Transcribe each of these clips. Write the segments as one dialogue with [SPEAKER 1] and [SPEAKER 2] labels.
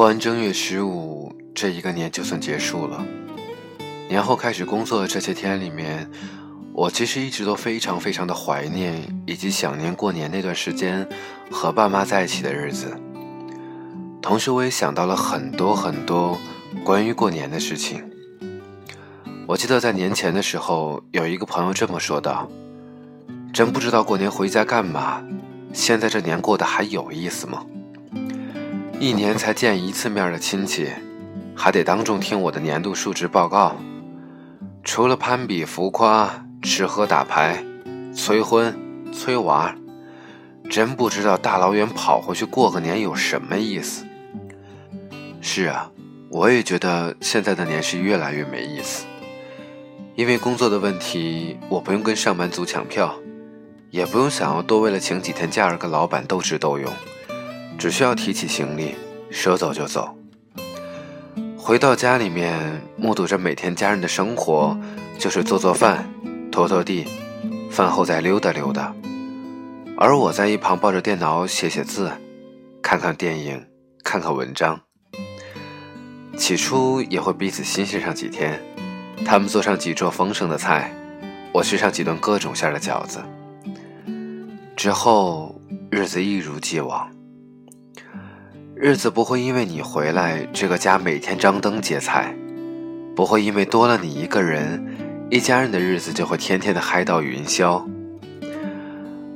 [SPEAKER 1] 过完正月十五，这一个年就算结束了。年后开始工作的这些天里面，我其实一直都非常非常的怀念以及想念过年那段时间和爸妈在一起的日子。同时，我也想到了很多很多关于过年的事情。我记得在年前的时候，有一个朋友这么说道：“真不知道过年回家干嘛。现在这年过得还有意思吗？”一年才见一次面的亲戚，还得当众听我的年度述职报告。除了攀比浮夸、吃喝打牌、催婚、催娃，真不知道大老远跑回去过个年有什么意思。是啊，我也觉得现在的年是越来越没意思。因为工作的问题，我不用跟上班族抢票，也不用想要多为了请几天假而跟老板斗智斗勇。只需要提起行李，说走就走。回到家里面，目睹着每天家人的生活，就是做做饭、拖拖地，饭后再溜达溜达。而我在一旁抱着电脑写写字，看看电影，看看文章。起初也会彼此新鲜上几天，他们做上几桌丰盛的菜，我吃上几顿各种馅的饺子。之后，日子一如既往。日子不会因为你回来，这个家每天张灯结彩；不会因为多了你一个人，一家人的日子就会天天的嗨到云霄。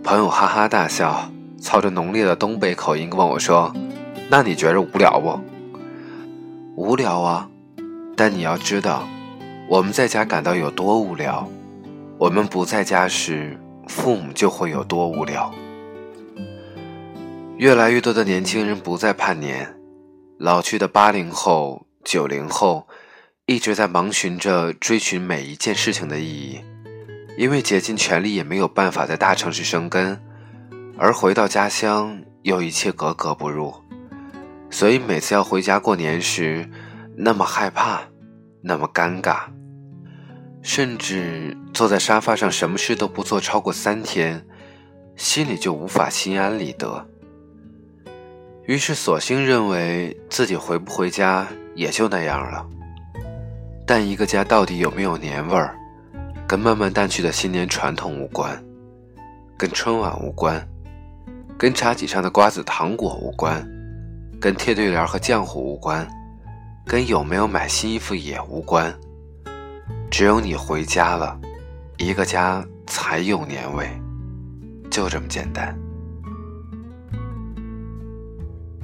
[SPEAKER 1] 朋友哈哈大笑，操着浓烈的东北口音问我说：“那你觉着无聊不？”“无聊啊，但你要知道，我们在家感到有多无聊，我们不在家时，父母就会有多无聊。”越来越多的年轻人不再盼年，老去的八零后、九零后一直在忙寻着追寻每一件事情的意义，因为竭尽全力也没有办法在大城市生根，而回到家乡又一切格格不入，所以每次要回家过年时，那么害怕，那么尴尬，甚至坐在沙发上什么事都不做超过三天，心里就无法心安理得。于是，索性认为自己回不回家也就那样了。但一个家到底有没有年味儿，跟慢慢淡去的新年传统无关，跟春晚无关，跟茶几上的瓜子糖果无关，跟贴对联和浆糊无关，跟有没有买新衣服也无关。只有你回家了，一个家才有年味，就这么简单。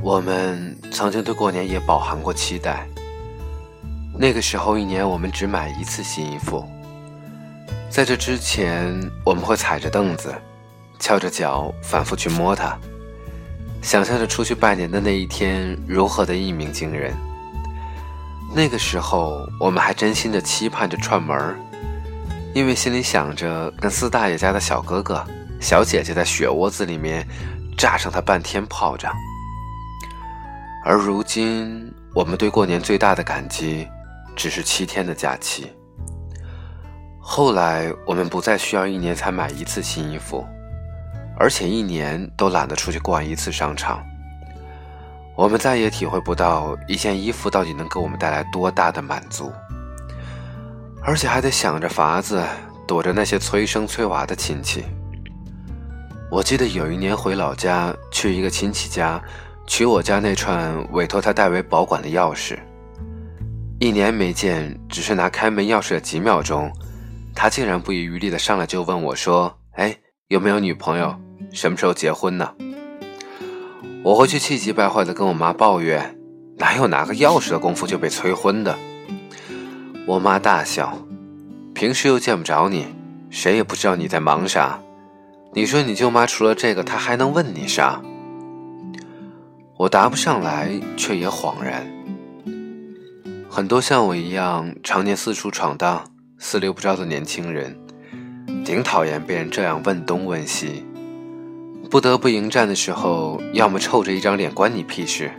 [SPEAKER 1] 我们曾经对过年也饱含过期待。那个时候，一年我们只买一次新衣服。在这之前，我们会踩着凳子，翘着脚，反复去摸它，想象着出去拜年的那一天如何的一鸣惊人。那个时候，我们还真心的期盼着串门儿，因为心里想着跟四大爷家的小哥哥、小姐姐在雪窝子里面炸上他半天炮仗。而如今，我们对过年最大的感激，只是七天的假期。后来，我们不再需要一年才买一次新衣服，而且一年都懒得出去逛一次商场。我们再也体会不到一件衣服到底能给我们带来多大的满足，而且还得想着法子躲着那些催生催娃的亲戚。我记得有一年回老家，去一个亲戚家。取我家那串委托他代为保管的钥匙，一年没见，只是拿开门钥匙的几秒钟，他竟然不遗余力的上来就问我说：“哎，有没有女朋友？什么时候结婚呢？”我回去气急败坏的跟我妈抱怨：“哪有拿个钥匙的功夫就被催婚的？”我妈大笑：“平时又见不着你，谁也不知道你在忙啥。你说你舅妈除了这个，她还能问你啥？”我答不上来，却也恍然。很多像我一样常年四处闯荡、四六不着的年轻人，挺讨厌被人这样问东问西。不得不迎战的时候，要么臭着一张脸关你屁事，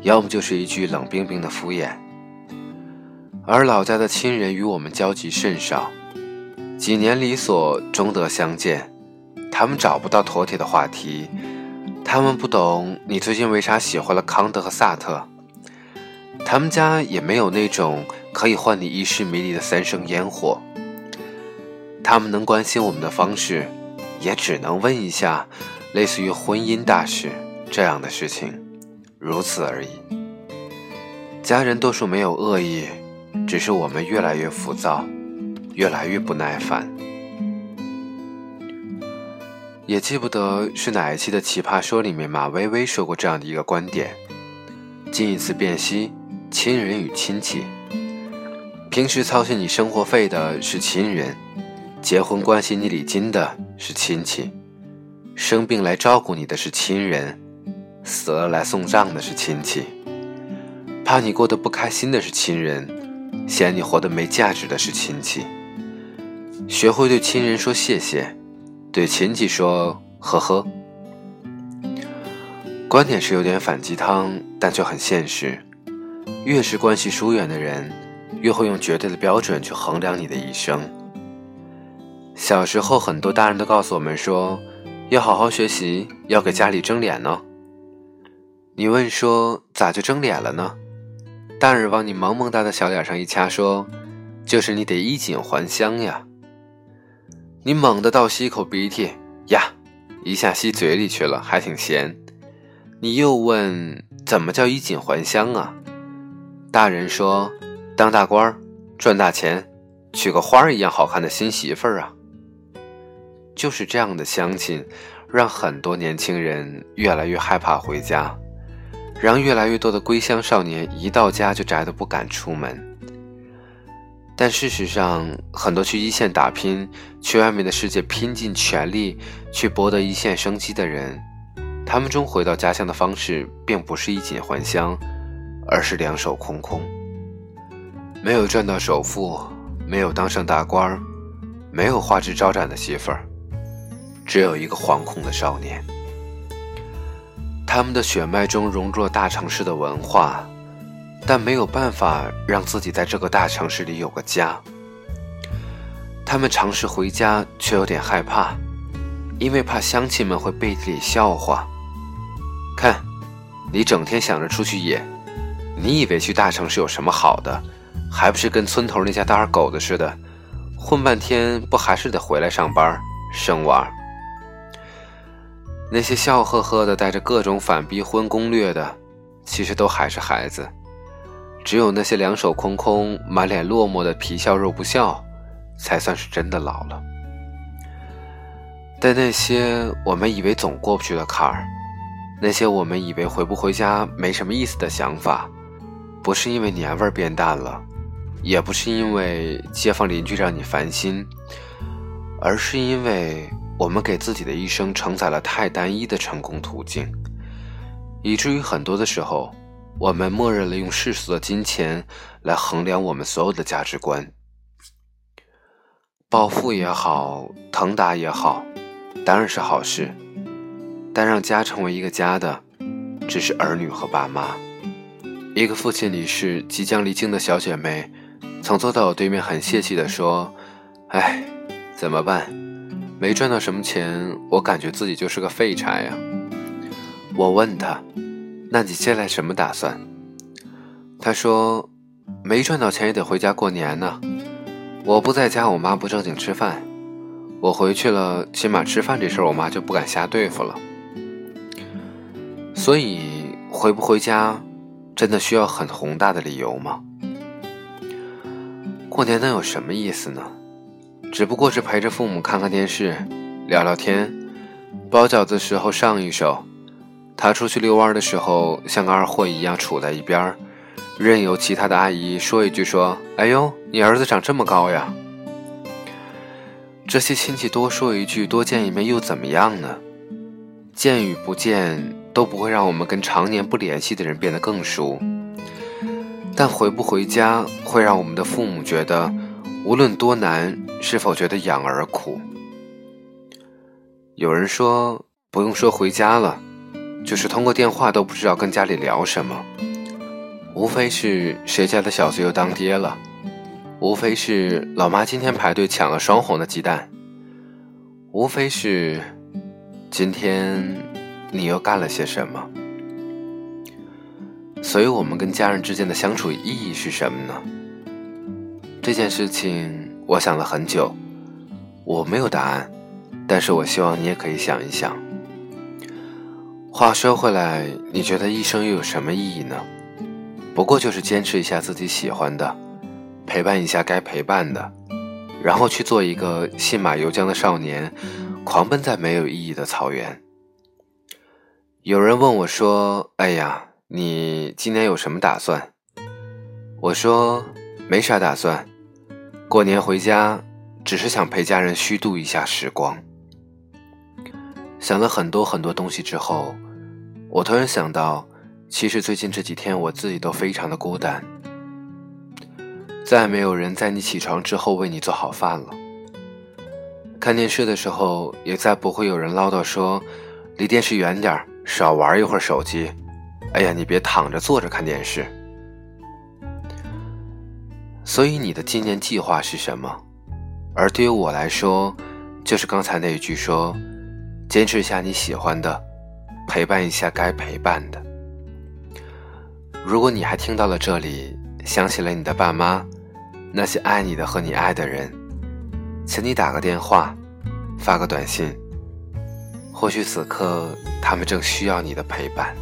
[SPEAKER 1] 要么就是一句冷冰冰的敷衍。而老家的亲人与我们交集甚少，几年离所终得相见，他们找不到妥帖的话题。他们不懂你最近为啥喜欢了康德和萨特，他们家也没有那种可以换你一世迷离的三生烟火。他们能关心我们的方式，也只能问一下类似于婚姻大事这样的事情，如此而已。家人多数没有恶意，只是我们越来越浮躁，越来越不耐烦。也记不得是哪一期的《奇葩说》里面马薇薇说过这样的一个观点：近一次辨析，亲人与亲戚。平时操心你生活费的是亲人，结婚关心你礼金的是亲戚，生病来照顾你的是亲人，死了来送葬的是亲戚，怕你过得不开心的是亲人，嫌你活得没价值的是亲戚。学会对亲人说谢谢。对亲戚说：“呵呵。”观点是有点反鸡汤，但却很现实。越是关系疏远的人，越会用绝对的标准去衡量你的一生。小时候，很多大人都告诉我们说：“要好好学习，要给家里争脸呢。”你问说：“咋就争脸了呢？”大人往你萌萌哒的小脸上一掐，说：“就是你得衣锦还乡呀。”你猛地倒吸一口鼻涕呀，一下吸嘴里去了，还挺咸。你又问怎么叫衣锦还乡啊？大人说，当大官儿赚大钱，娶个花儿一样好看的新媳妇儿啊。就是这样的乡亲，让很多年轻人越来越害怕回家，让越来越多的归乡少年一到家就宅得不敢出门。但事实上，很多去一线打拼、去外面的世界拼尽全力去博得一线生机的人，他们中回到家乡的方式，并不是衣锦还乡，而是两手空空。没有赚到首付，没有当上大官儿，没有花枝招展的媳妇儿，只有一个惶恐的少年。他们的血脉中融入了大城市的文化。但没有办法让自己在这个大城市里有个家。他们尝试回家，却有点害怕，因为怕乡亲们会背地里笑话。看，你整天想着出去野，你以为去大城市有什么好的？还不是跟村头那家大二狗子似的，混半天不还是得回来上班生娃？那些笑呵呵的、带着各种反逼婚攻略的，其实都还是孩子。只有那些两手空空、满脸落寞的皮笑肉不笑，才算是真的老了。但那些我们以为总过不去的坎儿，那些我们以为回不回家没什么意思的想法，不是因为年味儿变淡了，也不是因为街坊邻居让你烦心，而是因为我们给自己的一生承载了太单一的成功途径，以至于很多的时候。我们默认了用世俗的金钱来衡量我们所有的价值观，暴富也好，腾达也好，当然是好事。但让家成为一个家的，只是儿女和爸妈。一个父亲离世即将离京的小姐妹，曾坐在我对面，很泄气地说：“哎，怎么办？没赚到什么钱，我感觉自己就是个废柴呀。”我问她。那你接下来什么打算？他说：“没赚到钱也得回家过年呢。我不在家，我妈不正经吃饭；我回去了，起码吃饭这事儿，我妈就不敢瞎对付了。所以，回不回家，真的需要很宏大的理由吗？过年能有什么意思呢？只不过是陪着父母看看电视，聊聊天，包饺子时候上一手。”他出去遛弯的时候，像个二货一样杵在一边儿，任由其他的阿姨说一句：“说，哎呦，你儿子长这么高呀。”这些亲戚多说一句、多见一面又怎么样呢？见与不见都不会让我们跟常年不联系的人变得更熟，但回不回家会让我们的父母觉得，无论多难，是否觉得养儿苦。有人说，不用说回家了。就是通过电话都不知道跟家里聊什么，无非是谁家的小子又当爹了，无非是老妈今天排队抢了双红的鸡蛋，无非是今天你又干了些什么。所以，我们跟家人之间的相处意义是什么呢？这件事情我想了很久，我没有答案，但是我希望你也可以想一想。话说回来，你觉得一生又有什么意义呢？不过就是坚持一下自己喜欢的，陪伴一下该陪伴的，然后去做一个信马由缰的少年，狂奔在没有意义的草原。有人问我说：“哎呀。”你今年有什么打算？我说没啥打算，过年回家只是想陪家人虚度一下时光。想了很多很多东西之后，我突然想到，其实最近这几天我自己都非常的孤单，再没有人在你起床之后为你做好饭了，看电视的时候也再不会有人唠叨说离电视远点少玩一会儿手机。哎呀，你别躺着坐着看电视。所以你的今年计划是什么？而对于我来说，就是刚才那一句说：坚持一下你喜欢的，陪伴一下该陪伴的。如果你还听到了这里，想起了你的爸妈，那些爱你的和你爱的人，请你打个电话，发个短信，或许此刻他们正需要你的陪伴。